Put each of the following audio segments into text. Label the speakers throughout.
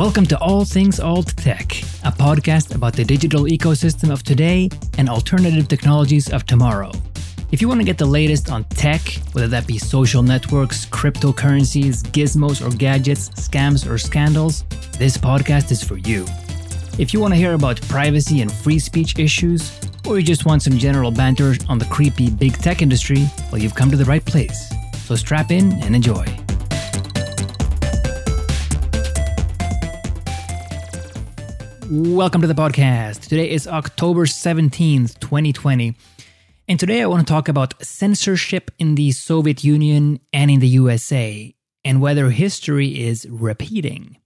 Speaker 1: Welcome to All Things Alt Tech, a podcast about the digital ecosystem of today and alternative technologies of tomorrow. If you want to get the latest on tech, whether that be social networks, cryptocurrencies, gizmos or gadgets, scams or scandals, this podcast is for you. If you want to hear about privacy and free speech issues, or you just want some general banter on the creepy big tech industry, well, you've come to the right place. So strap in and enjoy. Welcome to the podcast. Today is October 17th, 2020. And today I want to talk about censorship in the Soviet Union and in the USA and whether history is repeating.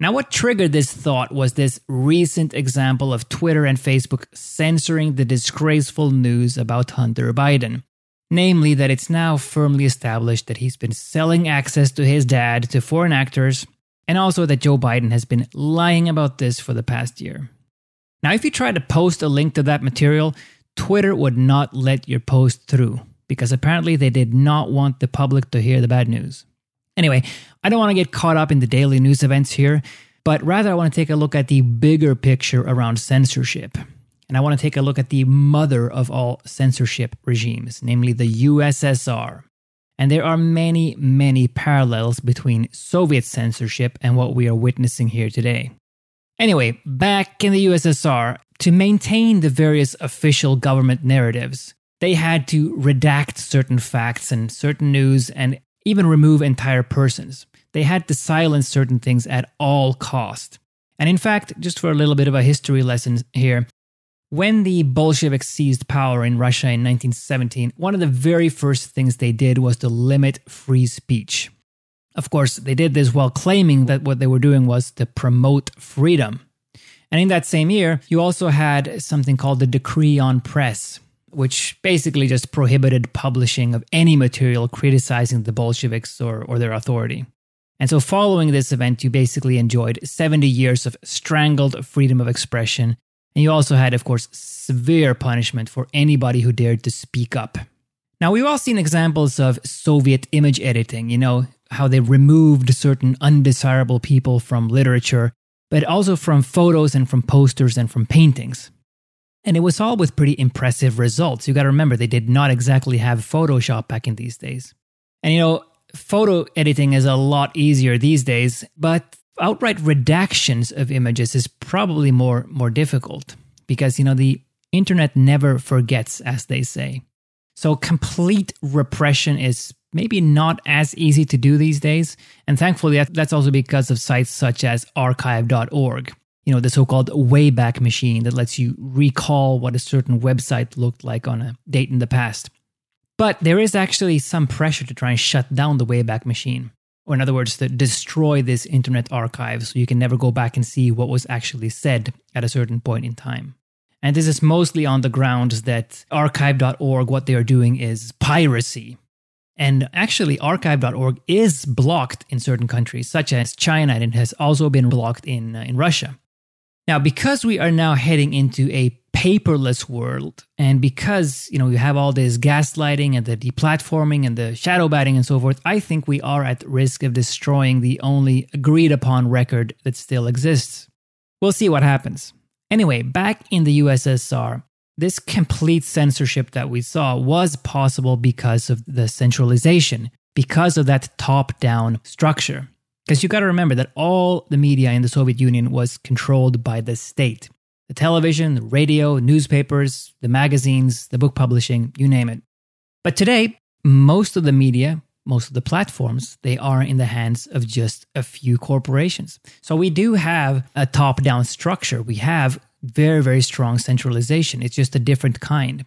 Speaker 1: Now, what triggered this thought was this recent example of Twitter and Facebook censoring the disgraceful news about Hunter Biden. Namely, that it's now firmly established that he's been selling access to his dad to foreign actors and also that Joe Biden has been lying about this for the past year. Now, if you try to post a link to that material, Twitter would not let your post through because apparently they did not want the public to hear the bad news. Anyway, I don't want to get caught up in the daily news events here, but rather I want to take a look at the bigger picture around censorship. And I want to take a look at the mother of all censorship regimes, namely the USSR. And there are many, many parallels between Soviet censorship and what we are witnessing here today. Anyway, back in the USSR, to maintain the various official government narratives, they had to redact certain facts and certain news and even remove entire persons. They had to silence certain things at all cost. And in fact, just for a little bit of a history lesson here, when the Bolsheviks seized power in Russia in 1917, one of the very first things they did was to limit free speech. Of course, they did this while claiming that what they were doing was to promote freedom. And in that same year, you also had something called the Decree on Press, which basically just prohibited publishing of any material criticizing the Bolsheviks or, or their authority. And so, following this event, you basically enjoyed 70 years of strangled freedom of expression and you also had, of course, severe punishment for anybody who dared to speak up. Now, we've all seen examples of Soviet image editing, you know, how they removed certain undesirable people from literature, but also from photos and from posters and from paintings. And it was all with pretty impressive results. You got to remember, they did not exactly have Photoshop back in these days. And you know, photo editing is a lot easier these days, but outright redactions of images is probably more more difficult because you know the internet never forgets as they say. So complete repression is maybe not as easy to do these days. And thankfully that's also because of sites such as archive.org you know the so-called wayback machine that lets you recall what a certain website looked like on a date in the past. But there is actually some pressure to try and shut down the wayback machine or in other words, to destroy this internet archive so you can never go back and see what was actually said at a certain point in time. And this is mostly on the grounds that archive.org, what they are doing is piracy. And actually, archive.org is blocked in certain countries, such as China, and it has also been blocked in, uh, in Russia. Now, because we are now heading into a paperless world. And because, you know, you have all this gaslighting and the deplatforming and the shadow banning and so forth, I think we are at risk of destroying the only agreed upon record that still exists. We'll see what happens. Anyway, back in the USSR, this complete censorship that we saw was possible because of the centralization, because of that top down structure. Because you got to remember that all the media in the Soviet Union was controlled by the state the television, the radio, newspapers, the magazines, the book publishing, you name it. But today, most of the media, most of the platforms, they are in the hands of just a few corporations. So we do have a top down structure. We have very, very strong centralization. It's just a different kind.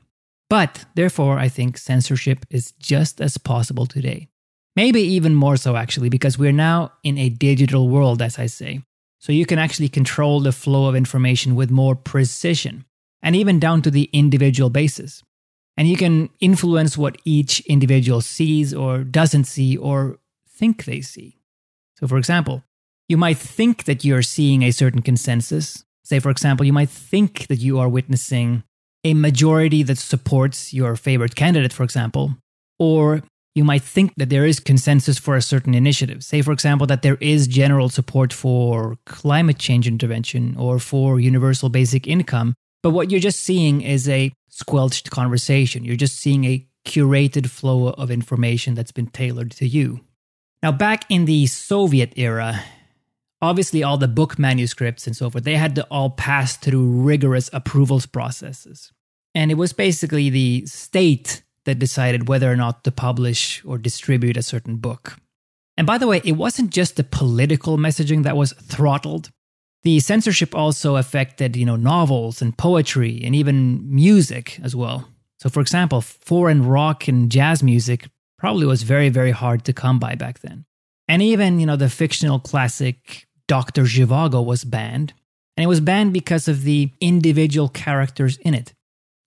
Speaker 1: But therefore, I think censorship is just as possible today. Maybe even more so, actually, because we're now in a digital world, as I say. So you can actually control the flow of information with more precision and even down to the individual basis. And you can influence what each individual sees or doesn't see or think they see. So, for example, you might think that you're seeing a certain consensus. Say, for example, you might think that you are witnessing a majority that supports your favorite candidate, for example, or you might think that there is consensus for a certain initiative. Say, for example, that there is general support for climate change intervention or for universal basic income. But what you're just seeing is a squelched conversation. You're just seeing a curated flow of information that's been tailored to you. Now, back in the Soviet era, obviously all the book manuscripts and so forth, they had to all pass through rigorous approvals processes. And it was basically the state that decided whether or not to publish or distribute a certain book. And by the way, it wasn't just the political messaging that was throttled. The censorship also affected, you know, novels and poetry and even music as well. So for example, foreign rock and jazz music probably was very very hard to come by back then. And even, you know, the fictional classic Dr. Zhivago was banned. And it was banned because of the individual characters in it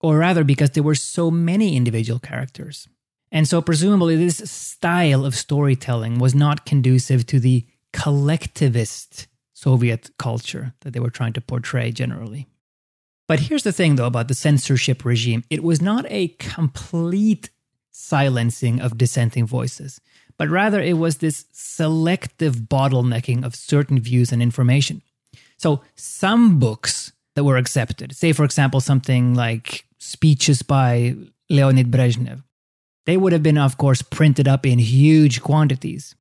Speaker 1: or rather because there were so many individual characters. And so, presumably, this style of storytelling was not conducive to the collectivist Soviet culture that they were trying to portray generally. But here's the thing, though, about the censorship regime it was not a complete silencing of dissenting voices, but rather it was this selective bottlenecking of certain views and information. So, some books that were accepted, say, for example, something like speeches by Leonid Brezhnev. They would have been, of course, printed up in huge quantities.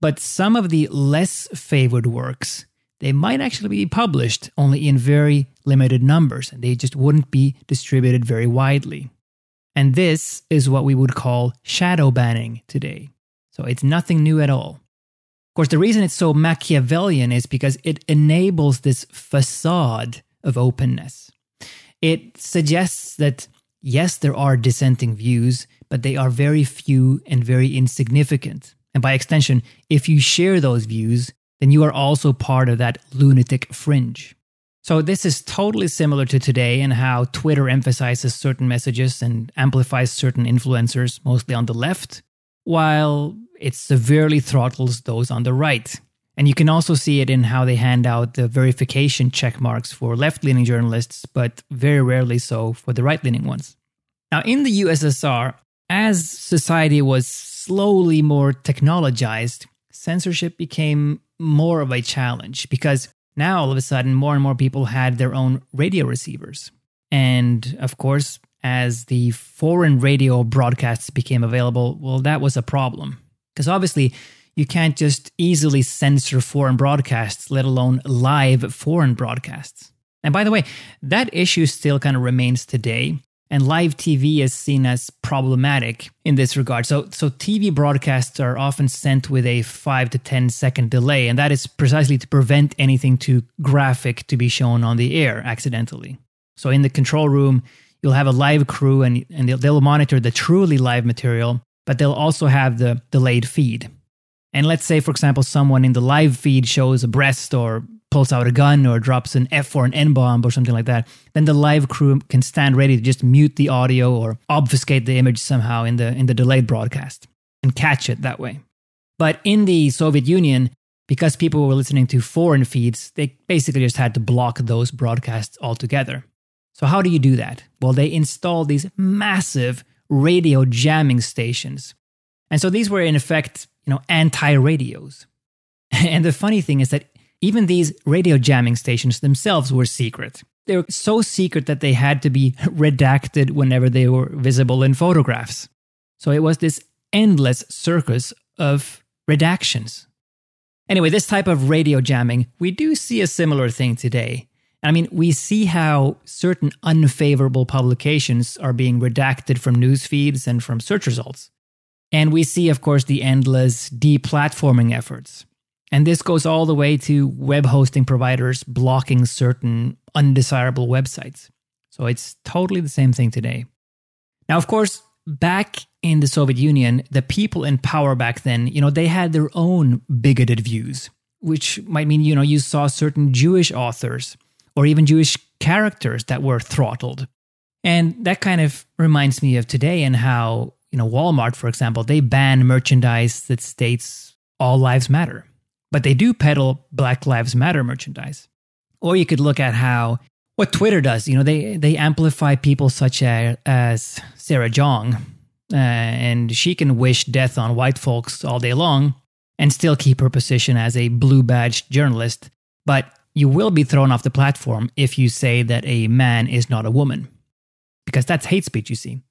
Speaker 1: But some of the less favored works, they might actually be published only in very limited numbers, and they just wouldn't be distributed very widely. And this is what we would call shadow banning today. So it's nothing new at all. Of course, the reason it's so Machiavellian is because it enables this facade of openness. It suggests that, yes, there are dissenting views, but they are very few and very insignificant. And by extension, if you share those views, then you are also part of that lunatic fringe. So, this is totally similar to today and how Twitter emphasizes certain messages and amplifies certain influencers, mostly on the left, while it severely throttles those on the right. And you can also see it in how they hand out the verification check marks for left leaning journalists, but very rarely so for the right leaning ones. Now, in the USSR, as society was slowly more technologized, censorship became more of a challenge because now all of a sudden more and more people had their own radio receivers. And of course, as the foreign radio broadcasts became available, well, that was a problem. Because obviously, you can't just easily censor foreign broadcasts, let alone live foreign broadcasts. And by the way, that issue still kind of remains today. And live TV is seen as problematic in this regard. So, so TV broadcasts are often sent with a 5 to 10 second delay, and that is precisely to prevent anything too graphic to be shown on the air accidentally. So, in the control room, you'll have a live crew and, and they'll, they'll monitor the truly live material, but they'll also have the delayed feed. And let's say, for example, someone in the live feed shows a breast or pulls out a gun or drops an F or an N bomb or something like that, then the live crew can stand ready to just mute the audio or obfuscate the image somehow in the in the delayed broadcast and catch it that way. But in the Soviet Union, because people were listening to foreign feeds, they basically just had to block those broadcasts altogether. So how do you do that? Well, they installed these massive radio jamming stations. And so these were in effect you know, anti-radios. And the funny thing is that even these radio jamming stations themselves were secret. They were so secret that they had to be redacted whenever they were visible in photographs. So it was this endless circus of redactions. Anyway, this type of radio jamming, we do see a similar thing today. I mean, we see how certain unfavorable publications are being redacted from news feeds and from search results. And we see, of course, the endless deplatforming efforts. And this goes all the way to web hosting providers blocking certain undesirable websites. So it's totally the same thing today. Now, of course, back in the Soviet Union, the people in power back then, you know, they had their own bigoted views, which might mean, you know, you saw certain Jewish authors or even Jewish characters that were throttled. And that kind of reminds me of today and how you know, Walmart, for example, they ban merchandise that states all lives matter, but they do peddle Black Lives Matter merchandise. Or you could look at how what Twitter does. You know, they they amplify people such as, as Sarah Jeong, uh, and she can wish death on white folks all day long and still keep her position as a blue badged journalist. But you will be thrown off the platform if you say that a man is not a woman, because that's hate speech, you see.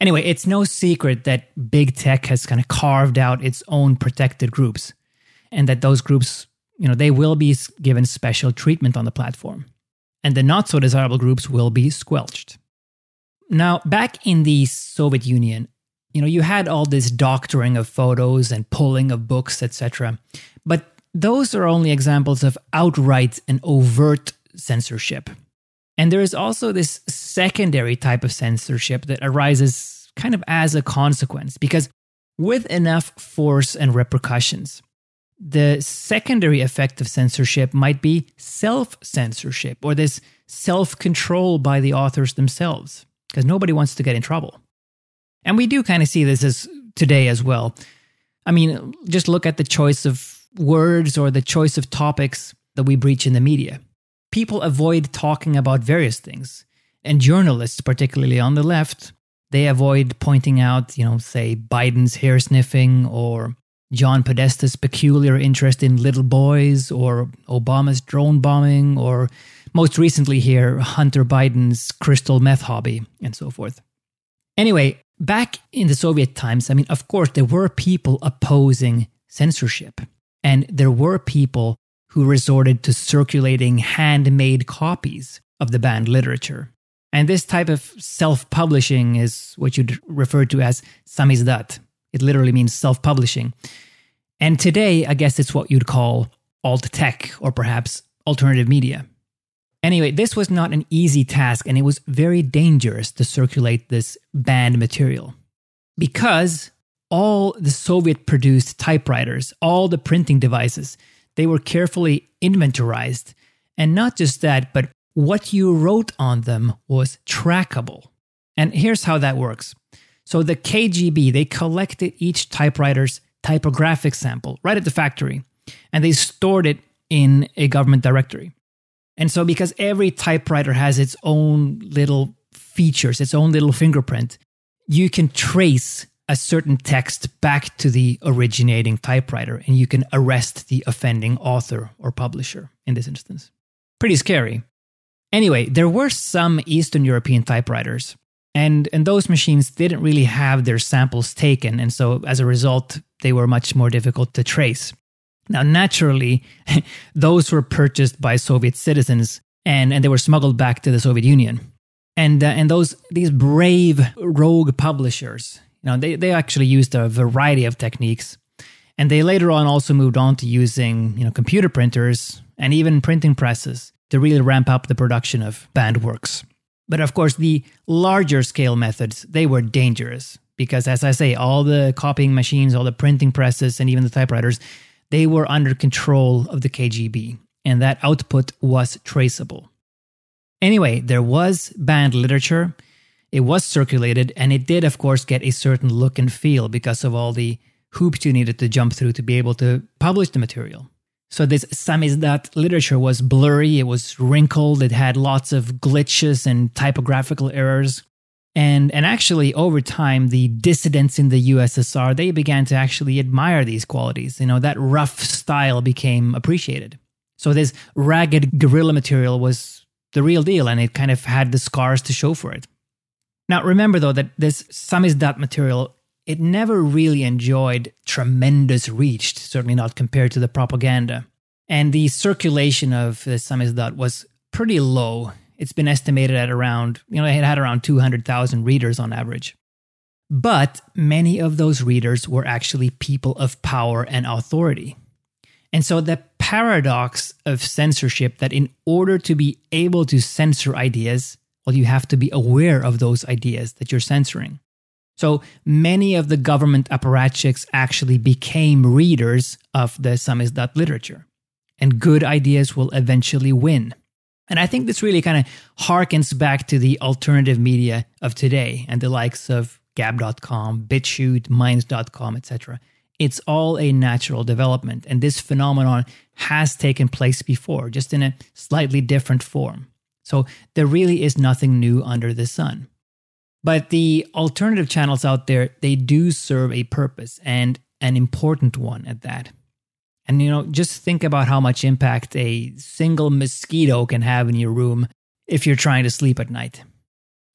Speaker 1: Anyway, it's no secret that big tech has kind of carved out its own protected groups, and that those groups, you know, they will be given special treatment on the platform, and the not so desirable groups will be squelched. Now, back in the Soviet Union, you know, you had all this doctoring of photos and pulling of books, etc. But those are only examples of outright and overt censorship. And there is also this secondary type of censorship that arises kind of as a consequence, because with enough force and repercussions, the secondary effect of censorship might be self censorship or this self control by the authors themselves, because nobody wants to get in trouble. And we do kind of see this as today as well. I mean, just look at the choice of words or the choice of topics that we breach in the media. People avoid talking about various things. And journalists, particularly on the left, they avoid pointing out, you know, say Biden's hair sniffing or John Podesta's peculiar interest in little boys or Obama's drone bombing or most recently here, Hunter Biden's crystal meth hobby and so forth. Anyway, back in the Soviet times, I mean, of course, there were people opposing censorship, and there were people who resorted to circulating handmade copies of the banned literature. And this type of self publishing is what you'd refer to as samizdat. It literally means self publishing. And today, I guess it's what you'd call alt tech or perhaps alternative media. Anyway, this was not an easy task and it was very dangerous to circulate this banned material because all the Soviet produced typewriters, all the printing devices, they were carefully inventorized. And not just that, but what you wrote on them was trackable. And here's how that works. So the KGB, they collected each typewriter's typographic sample right at the factory, and they stored it in a government directory. And so, because every typewriter has its own little features, its own little fingerprint, you can trace a certain text back to the originating typewriter and you can arrest the offending author or publisher in this instance. Pretty scary. Anyway, there were some Eastern European typewriters, and, and those machines didn't really have their samples taken, and so as a result, they were much more difficult to trace. Now, naturally, those were purchased by Soviet citizens and, and they were smuggled back to the Soviet Union. And, uh, and those these brave rogue publishers, know, they, they actually used a variety of techniques. And they later on also moved on to using you know, computer printers and even printing presses to really ramp up the production of banned works. But of course, the larger scale methods, they were dangerous because as I say, all the copying machines, all the printing presses, and even the typewriters, they were under control of the KGB, and that output was traceable. Anyway, there was banned literature, it was circulated, and it did, of course, get a certain look and feel because of all the hoops you needed to jump through to be able to publish the material. So this samizdat literature was blurry, it was wrinkled, it had lots of glitches and typographical errors. And, and actually, over time, the dissidents in the USSR, they began to actually admire these qualities. You know, that rough style became appreciated. So this ragged guerrilla material was the real deal, and it kind of had the scars to show for it. Now, remember though that this samizdat material, it never really enjoyed tremendous reach, certainly not compared to the propaganda. And the circulation of the samizdat was pretty low it's been estimated at around, you know, it had around 200,000 readers on average. But many of those readers were actually people of power and authority. And so the paradox of censorship that in order to be able to censor ideas, well, you have to be aware of those ideas that you're censoring. So many of the government apparatchiks actually became readers of the samizdat literature. And good ideas will eventually win. And I think this really kind of harkens back to the alternative media of today and the likes of Gab.com, BitChute, Minds.com, etc. It's all a natural development, and this phenomenon has taken place before, just in a slightly different form. So there really is nothing new under the sun. But the alternative channels out there, they do serve a purpose and an important one at that. And you know, just think about how much impact a single mosquito can have in your room if you're trying to sleep at night.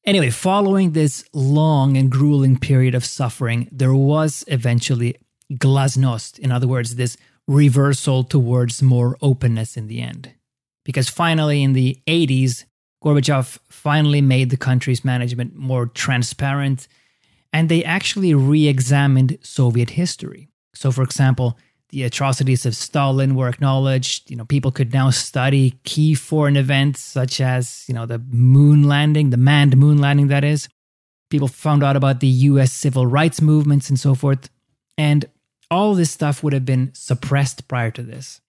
Speaker 1: Anyway, following this long and grueling period of suffering, there was eventually glasnost, in other words, this reversal towards more openness in the end. Because finally, in the 80s, Gorbachev finally made the country's management more transparent and they actually re examined Soviet history. So, for example, the atrocities of Stalin were acknowledged. You know, people could now study key foreign events such as, you know, the moon landing, the manned moon landing, that is. People found out about the US civil rights movements and so forth. And all this stuff would have been suppressed prior to this.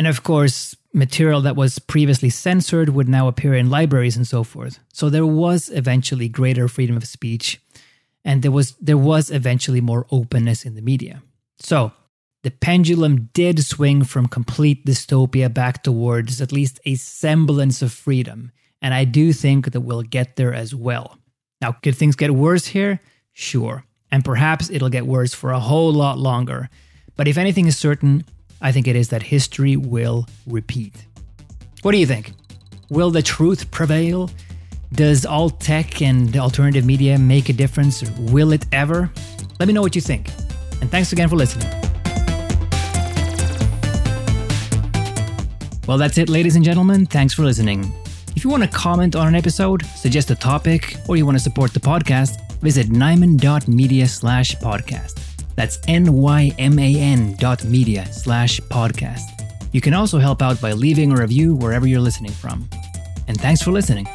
Speaker 1: And of course, material that was previously censored would now appear in libraries and so forth. So there was eventually greater freedom of speech and there was there was eventually more openness in the media. So, the pendulum did swing from complete dystopia back towards at least a semblance of freedom, and I do think that we'll get there as well. Now, could things get worse here? Sure. And perhaps it'll get worse for a whole lot longer. But if anything is certain, I think it is that history will repeat. What do you think? Will the truth prevail? Does alt tech and alternative media make a difference? Will it ever? Let me know what you think. And thanks again for listening. Well, that's it, ladies and gentlemen. Thanks for listening. If you want to comment on an episode, suggest a topic, or you want to support the podcast, visit nyman.media slash podcast. That's N-Y-M-A-N dot media slash podcast. You can also help out by leaving a review wherever you're listening from. And thanks for listening.